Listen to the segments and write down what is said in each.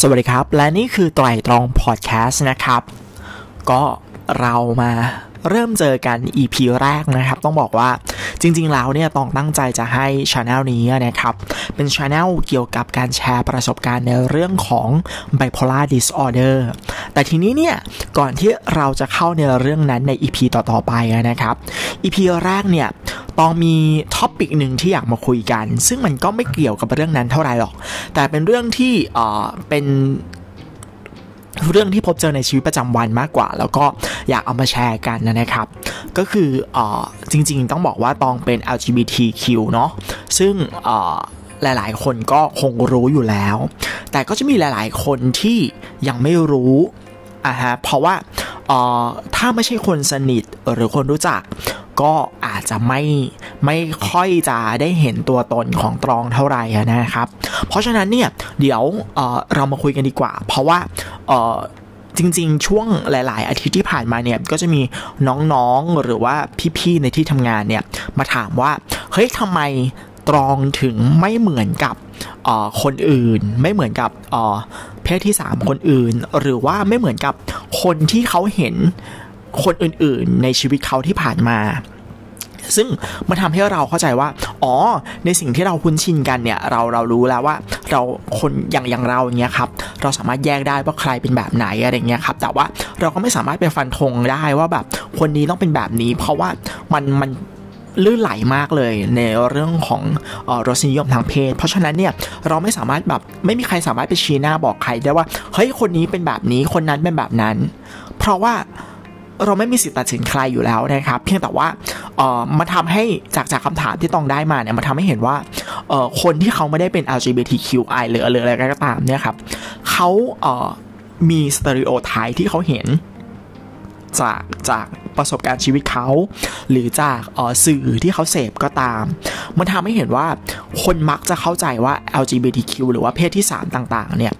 สวัสดีครับ และนี่คือไตรตรองพอดแคสต์นะครับ ก็เรามาเริ่มเจอกัน EP แรกนะครับ ต้องบอกว่าจริงๆ แล้วเนี่ยต้องตั้งใจจะให้ช anel นี้นะครับ เป็นช anel เกี่ยวกับการแชร์ประสบการณ์ในเรื่องของ bipolar disorder แต่ทีนี้เนี่ย ก่อนที่เราจะเข้าในเรื่องนั้นใน EP ต่อๆไปนะครับ EP แรกเนี่ย ตองมีท็อปิกหนึ่งที่อยากมาคุยกัน ซึ่งมันก็ไม่เกี่ยวกับเรื่องนั้นเท่าไหร่หรอก แต่เป็นเรื่องที่เอ่อเป็นเรื่องที่พบเจอในชีวิตประจำวันมากกว่า แล้วก็อยากเอามาแชร์กันนะครับ ก็คืออจริงๆ ต้องบอกว่าตองเป็น LGBTQ เนาะซึ่งหลายๆ คนก็คงรู้อยู่แล้ว แต่ก็จะมีหลายๆ คนที่ยังไม่รู้อะฮะเพราะว่า ถ้าไม่ใช่คนสนิทหรือคนรู้จัก ก็อาจจะไม่ไม่ค่อยจะได้เห็นตัวตนของตรองเท่าไหร่นะครับ เพราะฉะนั้นเนี่ยเดี๋ยวเเรามาคุยกันดีกว่า เพราะว่าจริงๆ ช่วงหลาย ๆ อาทิตย์ที่ผ่านมาเนี่ยก็จะมีน้องๆหรือว่าพี่ๆในที่ทำงานเนี่ยมาถามว่าเฮ้ยทำไมตรองถึงไม่เหมือนกับคนอื่น ไม่เหมือนกับ เพศที่ 3 คนอื่น หรือว่าไม่เหมือนกับคนที่เขาเห็นคนอื่นๆ ในชีวิตเขาที่ผ่านมา ซึ่งมันทำให้เราเข้าใจว่า อ๋อ ในสิ่งที่เราคุ้นชินกันเนี่ย เราเรารู้แล้วว่า เราคนอย่างอย่างเราอย่างเงี้ยครับ เราสามารถแยกได้ว่าใครเป็นแบบไหนอะไรเงี้ยครับ แต่ว่าเราก็ไม่สามารถไปฟันธงได้ว่าแบบคนนี้ต้องเป็นแบบนี้ เพราะว่ามันมัน ลื่นไหลมากเลยในเรื่องของออรสนิยมทางเพศ เพราะฉะนั้นเนี่ยเราไม่สามารถแบบไม่มีใครสามารถไปชี้หน้าบอกใครได้ว่าเฮ้ยคนนี้เป็นแบบนี้คนนั้นเป็นแบบนั้น เพราะว่าเราไม่มีสิทธิ์ตัดสินใครอยู่แล้วนะครับ เพียงแต่ว่าเออมาทำให้จากจากคำถามที่ต้องได้มาเนี่ยมาทำให้เห็นว่าเออคนที่เขาไม่ได้เป็น LGBTQI หรืออะไรก็ตามเนี่ยครับเขาเออมีสเตอริโอไทป์ที่เขาเห็นจากจาก ประสบการณ์ชีวิตเขา หรือจากสื่อที่เขาเสพก็ตาม มันทำให้เห็นว่าคนมักจะเข้าใจว่า LGBTQ หรือว่าเพศที่ 3 ต่างๆ เนี่ย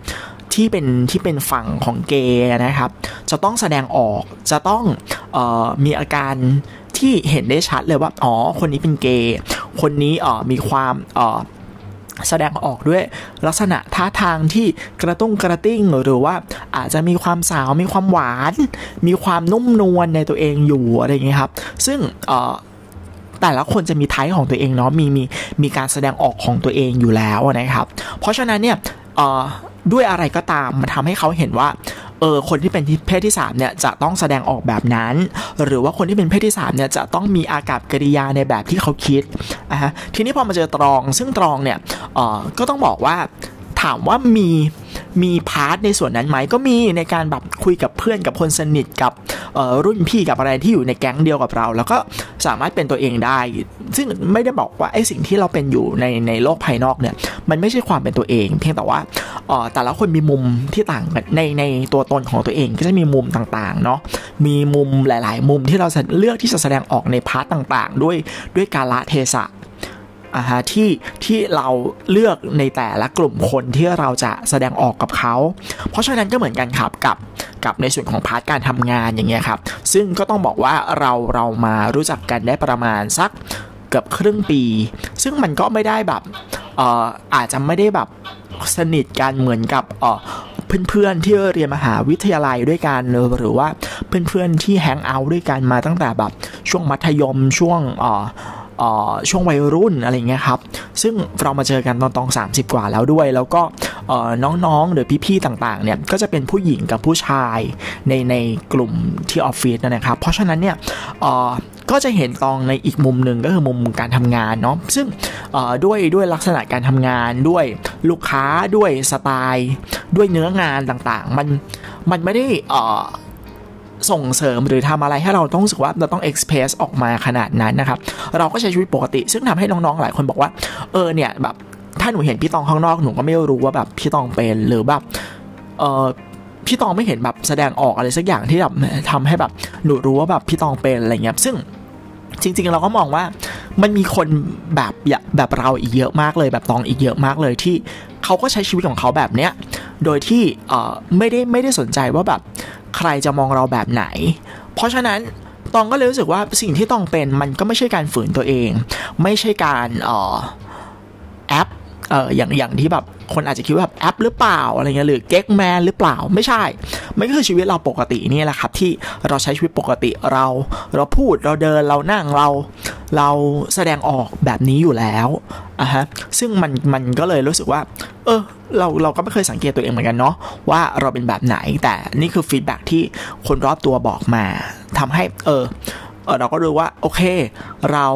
ที่เป็นที่เป็นฝั่งของเกย์นะครับ จะต้องแสดงออกจะต้องออมีอาการที่เห็นได้ชัดเลยว่า อ๋อ คนนี้เป็นเกย์คนนี้มีความอ แสดงออกด้วยลักษณะท่าทางที่กระตุ้งกระติ้งหรือว่าอาจจะมีความสาวมีความหวาน มีความนุ่มนวลในตัวเองอยู่อะไรอย่างเงี้ยครับ ซึ่งแต่ละคนจะมีไทป์ของตัวเองเนาะมีมีมีการแสดงออกของตัวเองอยู่แล้วนะครับ เพราะฉะนั้นเนี่ยด้วยอะไรก็ตามมันทำให้เขาเห็นว่า เออคนที่เป็นเพศที่3เนี่ยจะต้องแสดงออกแบบนั้น หรือว่าคนที่เป็นเพศที่3เนี่ยจะต้องมีอากับกิริยาในแบบที่เขาคิดอะทีนี้พอมาเจอตรอง ซึ่งตรองเนี่ยเออก็ต้องบอกว่าถามว่ามีมีพาร์ทในส่วนนั้นไหมก็มีในการแบบคุยกับเพื่อนกับคนสนิทกับรุ่นพี่กับอะไรที่อยู่ในแก๊งเดียวกับเรา แล้วก็สามารถเป็นตัวเองได้ ซึ่งไม่ได้บอกว่าไอ้สิ่งที่เราเป็นอยู่ในในโลกภายนอกเนี่ยมันไม่ใช่ความเป็นตัวเอง เพียงแต่ว่า แต่ละคนมีมุมที่ต่างกันในในตัวตนของตัวเองก็จะมีมุมต่างๆเนาะมีมุมหลาย ๆ มุมที่เราเลือกที่จะแสดงออกในพาร์ทต่างๆ ด้วยด้วยกาละเทศะอ่าฮะที่ที่เราเลือกในแต่ละกลุ่มคนที่เราจะแสดงออกกับเขา เพราะฉะนั้นก็เหมือนกันครับกับกับในส่วนของพาร์ทการทำงานอย่างเงี้ยครับ ซึ่งก็ต้องบอกว่าเราเรามารู้จักกันได้ประมาณสักเกือบครึ่งปี ซึ่งมันก็ไม่ได้แบบเอออาจจะไม่ได้แบบ สนิทกันเหมือนกับเอ่อเพื่อนๆที่เรียนมหาวิทยาลัยด้วยกันหรือว่าเพื่อนๆที่แฮงเอาท์ด้วยกันมาตั้งแต่แบบช่วงมัธยมช่วงอ่อช่วงวัยรุ่นอะไรเงี้ยครับ ซึ่งเรามาเจอกันตอนตอง30 กว่าแล้วด้วย แล้วก็น้องๆ หรือพี่ๆ ต่างๆ เนี่ย ก็จะเป็นผู้หญิงกับผู้ชายในในกลุ่มที่ออฟฟิศนะครับ เพราะฉะนั้นเนี่ย ก็จะเห็นตองในอีกมุมหนึ่งก็คือมุมการทำงานเนาะซึ่งด้วยด้วยลักษณะการทำงานด้วยลูกค้าด้วยสไตล์ด้วยเนื้องานต่างๆ มันมันไม่ได้ส่งเสริมหรือทำอะไรให้เราต้องรู้สึกว่าเราต้องเอ็กเพรสออกมาขนาดนั้นนะครับ เราก็ใช้ชีวิตปกติ ซึ่งทำให้น้องๆหลายคนบอกว่า เออเนี่ยแบบถ้าหนูเห็นพี่ตองข้างนอกหนูก็ไม่รู้ว่าแบบพี่ตองเป็นหรือแบบเออพี่ตองไม่เห็นแบบแสดงออกอะไรสักอย่างที่แบบทำให้แบบหนูรู้ว่าแบบพี่ตองเป็นอะไรเงี้ยซึ่ง จริง ๆ เราก็มองว่ามันมีคนแบบแบบเราอีกเยอะมากเลย แบบตองอีกเยอะมากเลยที่เขาก็ใช้ชีวิตของเขาแบบเนี้ยโดยที่เออไม่ได้ไม่ได้สนใจว่าแบบใครจะมองเราแบบไหน เพราะฉะนั้นตองก็เลยรู้สึกว่าสิ่งที่ตองเป็นมันก็ไม่ใช่การฝืนตัวเอง ไม่ใช่การเอ่อ เอออย่างอย่างที่แบบคนอาจจะคิดว่าแบบแอปหรือเปล่าอะไรเงี้ยหรือเก๊กแมนหรือเปล่าไม่ใช่มันก็คือชีวิตเราปกตินี่แหละครับ ที่เราใช้ชีวิตปกติเรา เราพูดเราเดินเรานั่งเรา เราแสดงออกแบบนี้อยู่แล้วอะฮะซึ่งมันมันก็เลยรู้สึกว่า เออเราเราก็ไม่เคยสังเกตตัวเองเหมือนกันเนาะว่าเราเป็นแบบไหนแต่นี่คือ feedback ที่คนรอบตัวบอกมาทำให้เออเออเราก็รู้ว่าโอเค เรา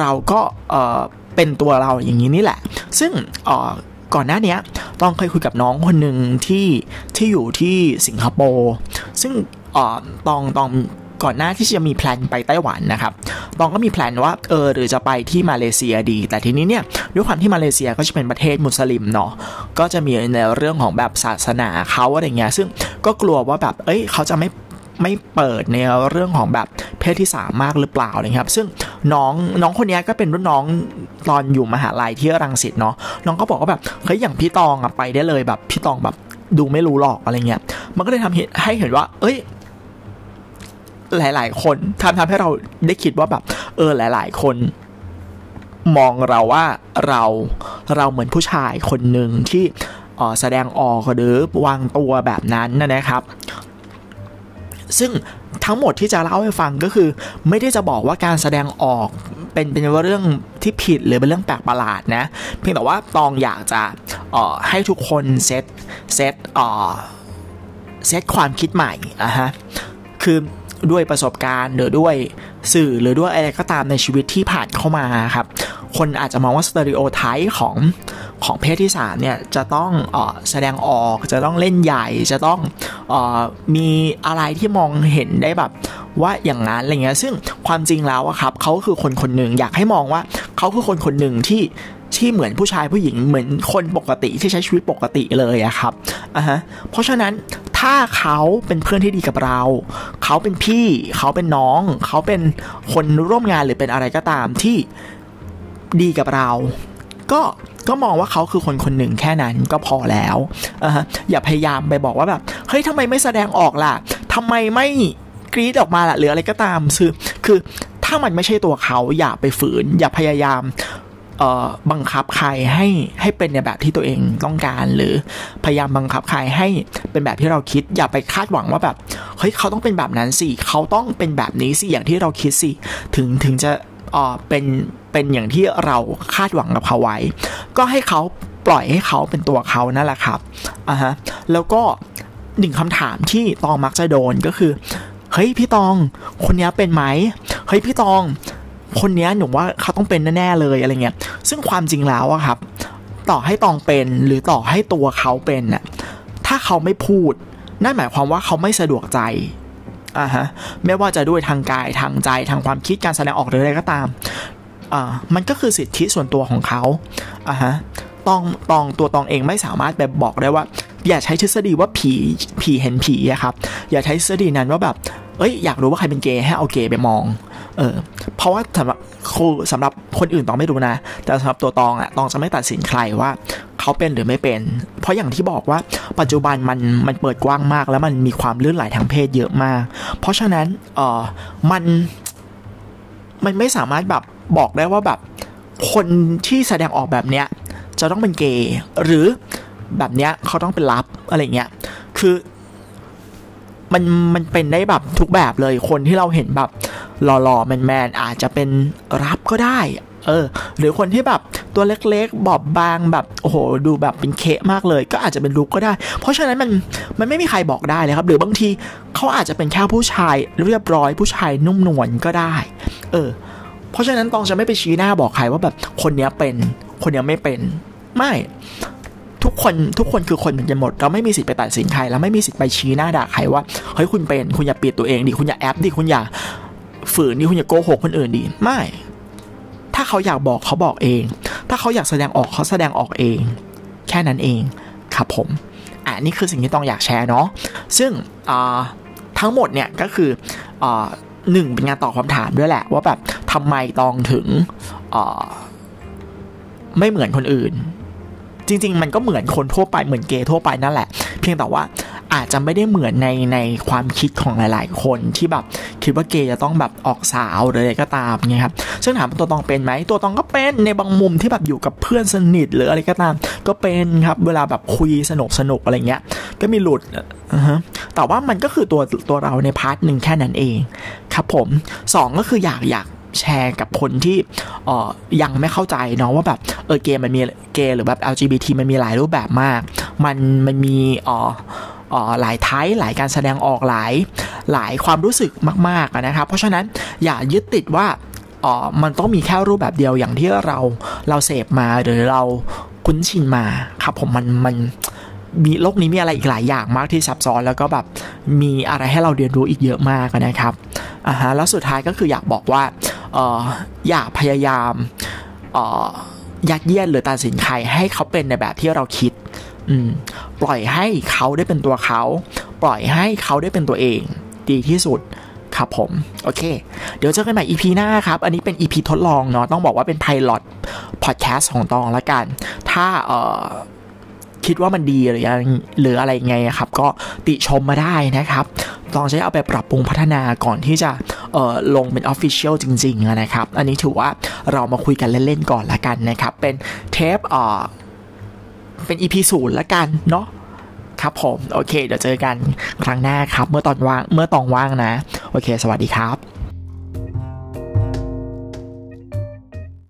เราก็เออ เป็นตัวเราอย่างนี้นี่แหละ ซึ่งก่อนหน้านี้ตองเคยคุยกับน้องคนหนึ่งที่ที่อยู่ที่สิงคโปร์ซึ่งอตองตองก่อนหน้าที่จะมี plan ไปไต้หวันนะครับ ตองก็มี plan ว่าเออหรือจะไปที่มาเลเซียดี แต่ทีนี้เนี่ยด้วยความที่มาเลเซียก็จะเป็นประเทศมุสลิมเนาะ ก็จะมีในเรื่องของแบบศาสนาเขาอะไรเงี้ย ซึ่งก็กลัวว่าแบบ เอ้ยเขาจะไม่ไม่เปิดในเรื่องของแบบเพศที่สามมากหรือเปล่าอะครับ ซึ่ง น้องน้องคนนี้ก็เป็นรุ่นน้องตอนอยู่มหาลัยที่รังสิตเนาะน้องก็บอกว่าแบบเฮ้ยอย่างพี่ตองอะไปได้เลยแบบพี่ตองแบบดูไม่รู้หรอกอะไรเงี้ย มันก็เลยทำให้เห็นว่า เอ้ย หลาย ๆ คนทำทำให้เราได้คิดว่าแบบ เออหลาย ๆ คน มองเราว่าเราเราเหมือนผู้ชายคนหนึ่งที่แสดงออกหรือวางตัวแบบนั้นนะครับ ซึ่ง ทั้งหมดที่จะเล่าให้ฟังก็คือ ไม่ได้จะบอกว่าการแสดงออกเป็นเป็นเรื่องที่ผิดหรือเป็นเรื่องแปลกประหลาดนะ เพียงแต่ว่าตองอยากจะให้ทุกคนเซตเซตเซตความคิดใหม่อะฮะคือด้วยประสบการณ์หรือด้วยสื่อหรือด้วยอะไรก็ตามในชีวิตที่ผ่านเข้ามาครับ คนอาจจะมองว่า stereotype ของ ของเพศที่3เนี่ยจะต้องอแสดงออกจะต้องเล่นใหญ่จะต้องออมีอะไรที่มองเห็นได้แบบว่าอย่างนั้นอะไรเงี้ยซึ่งความจริงแล้วอะครับเขาคือคนคนหนึ่งอยากให้มองว่าเขาคือคนคนหนึ่งที่ที่เหมือนผู้ชายผู้หญิงเหมือนคนปกติที่ใช้ชีวิตปกติเลยอะครับอะฮะเพราะฉะนั้นถ้าเขาเป็นเพื่อนที่ดีกับเรา เขาเป็นพี่เขาเป็นน้อง เขาเป็นคนร่วมงานหรือเป็นอะไรก็ตามที่ดีกับเรา ก็ ก็มองว่าเขาคือคนคนหนึ่งแค่นั้นก็พอแล้วอะอย่าพยายามไปบอกว่าแบบเฮ้ยทำไมไม่แสดงออกล่ะทำไมไม่กรีดออกมาล่ะหรืออะไรก็ตามคือคือถ้ามันไม่ใช่ตัวเขาอย่าไปฝืน อย่าพยายามบังคับใครให้ให้เป็นในแบบที่ตัวเองต้องการ หรือพยายามบังคับใครให้เป็นแบบที่เราคิด อย่าไปคาดหวังว่าแบบเฮ้ยเขาต้องเป็นแบบนั้นสิเขาต้องเป็นแบบนี้สิอย่างที่เราคิดสิถึงถึงจะ ออเป็นเป็นอย่างที่เราคาดหวังกับเขาไว้ ก็ให้เขาปล่อยให้เขาเป็นตัวเขานั่นแหละครับอะฮะแล้วก็หนึ่งคำถามที่ตองมักจะโดนก็คือเฮ้ยพี่ตอง คนนี้เป็นไหมเฮ้ยพี่ตอง คนนี้หนูว่าเขาต้องเป็นแน่ๆเลยอะไรเงี้ย ซึ่งความจริงแล้วอะครับ ต่อให้ตองเป็นหรือต่อให้ตัวเขาเป็นน่ะถ้าเขาไม่พูด นั่นหมายความว่าเขาไม่สะดวกใจ อ่าฮะไม่ว่าจะด้วยทางกายทางใจทางความคิดการแสดงออกหรืออะไรก็ตามอ่ามันก็คือสิทธิส่วนตัวของเขาอ่าฮะตองตองตัวตองเองไม่สามารถแบบบอกได้ว่า อย่าใช้ทฤษฎีว่าผีผีเห็นผีอะครับ อย่าใช้ทฤษฎีนั้นว่าแบบเอ้ยอยากรู้ว่าใครเป็นเกย์ให้เอาเกย์ไปมอง เออ เพราะว่าสำหรับครูสำหรับคนอื่นตองไม่รู้นะ แต่สำหรับตัวตองอะตองจะไม่ตัดสินใครว่า เขาเป็นหรือไม่เป็น เพราะอย่างที่บอกว่าปัจจุบันมันมันเปิดกว้างมาก แล้วมันมีความลื่นไหลทางเพศเยอะมาก เพราะฉะนั้นเออมันมันไม่สามารถแบบบอกได้ว่าแบบคนที่แสดงออกแบบเนี้ยจะต้องเป็นเกย์หรือแบบเนี้ยเขาต้องเป็นลับอะไรเงี้ยคือมันมันเป็นได้แบบทุกแบบเลยคนที่เราเห็นแบบหล่อๆแมนๆอาจจะเป็นรับก็ได้ เออ หรือคนที่แบบ ตัวเล็กๆ บอบบางแบบโอ้โหดูแบบเป็นเคะมากเลย ก็อาจจะเป็นลุกก็ได้ เพราะฉะนั้นมันมันไม่มีใครบอกได้เลยครับ หรือบางทีเขาอาจจะเป็นแค่ผู้ชายเรียบร้อยผู้ชายนุ่มนวลก็ได้ เออ เพราะฉะนั้นตองจะไม่ไปชี้หน้าบอกใครว่าแบบคนนี้เป็นคนนี้ไม่เป็นไม่ทุกคนทุกคนคือคนเหมือนกันหมด เราไม่มีสิทธิ์ไปตัดสินใครแล้วไม่มีสิทธิ์ไปชี้หน้าด่าใครว่าเฮ้ยคุณเป็นคุณอย่าปิดตัวเองดิคุณอย่าแอปดิคุณอย่าฝืนดิคุณอย่าโกหกคนอื่นดิไม่ ถ้าเขาอยากบอกเขาบอกเอง ถ้าเขาอยากแสดงออกเขาแสดงออกเอง แค่นั้นเองครับผมอ่านี่คือสิ่งที่ต้องอยากแชร์เนาะซึ่งทั้งหมดเนี่ยก็คือหนึ่งเป็นงานตอบคำถามด้วยแหละ ว่าแบบทำไมตองถึงไม่เหมือนคนอื่น จริง ๆ มันก็เหมือนคนทั่วไปเหมือนเกย์ทั่วไปนั่นแหละ เพียงแต่ว่าอาจจะไม่ได้เหมือนในในความคิดของหลาย ๆ คนที่แบบ คิดว่าเกย์จะต้องแบบออกสาวหรืออะไรก็ตามเงี้ยครับซึ่งถามตัวตองเป็นไหมตัวตองก็เป็นในบางมุมที่แบบอยู่กับเพื่อนสนิทหรืออะไรก็ตาม ก็เป็นครับเวลาแบบคุยสนุกสนุกอะไรเงี้ยก็มีหลุดแต่ว่ามันก็คือตัวตัวเราใน part หนึ่งแค่นั้นเองครับผมสองก็คืออยากอยากแชร์กับคนที่เออยังไม่เข้าใจเนาะว่าแบบเออเกย์มันมีเกย์หรือแบบ LGBT มันมีหลายรูปแบบมาก มันมันมีเอ่อเอ่อ หลาย type หลายการแสดงออกหลายหลายความรู้สึกมากๆนะครับ เพราะฉะนั้นอย่ายึดติดว่ามันต้องมีแค่รูปแบบเดียวอย่างที่เราเราเสพมาหรือเราคุ้นชินมาครับผมมันมันมีโลกนี้มีอะไรอีกหลายอย่างมากที่ซับซ้อนแล้วก็แบบมีอะไรให้เราเรียนรู้อีกเยอะมากนะครับอ่าฮะแล้วสุดท้ายก็คืออยากบอกว่าอออย่าพยายามยัดเยียดหรือตัดสินใครให้เขาเป็นในแบบที่เราคิด อืมปล่อยให้เขาได้เป็นตัวเขา ปล่อยให้เขาได้เป็นตัวเอง ดีที่สุดครับผม โอเค เดี๋ยวเจอกันใหม่ EP หน้าครับ อันนี้เป็น EP ทดลองเนาะต้องบอกว่าเป็น Pilot Podcast ของตองละกัน ถ้าเอ่อคิดว่ามันดีหรือยังหรืออะไรไงครับ ก็ติชมมาได้นะครับลองใช้เอาไปปรับปรุงพัฒนาก่อนที่จะเอ่อลงเป็น Official จริงๆนะครับ อันนี้ถือว่าเรามาคุยกันเล่น ๆ ก่อนละกันนะครับ เป็นเทปเอ่อ เป็น EP ศูนย์ละกันเนาะครับผม โอเค เดี๋ยวเจอกันครั้งหน้าครับ เมื่อตอนว่างเมื่อตองว่างนะ โอเค สวัสดีครับ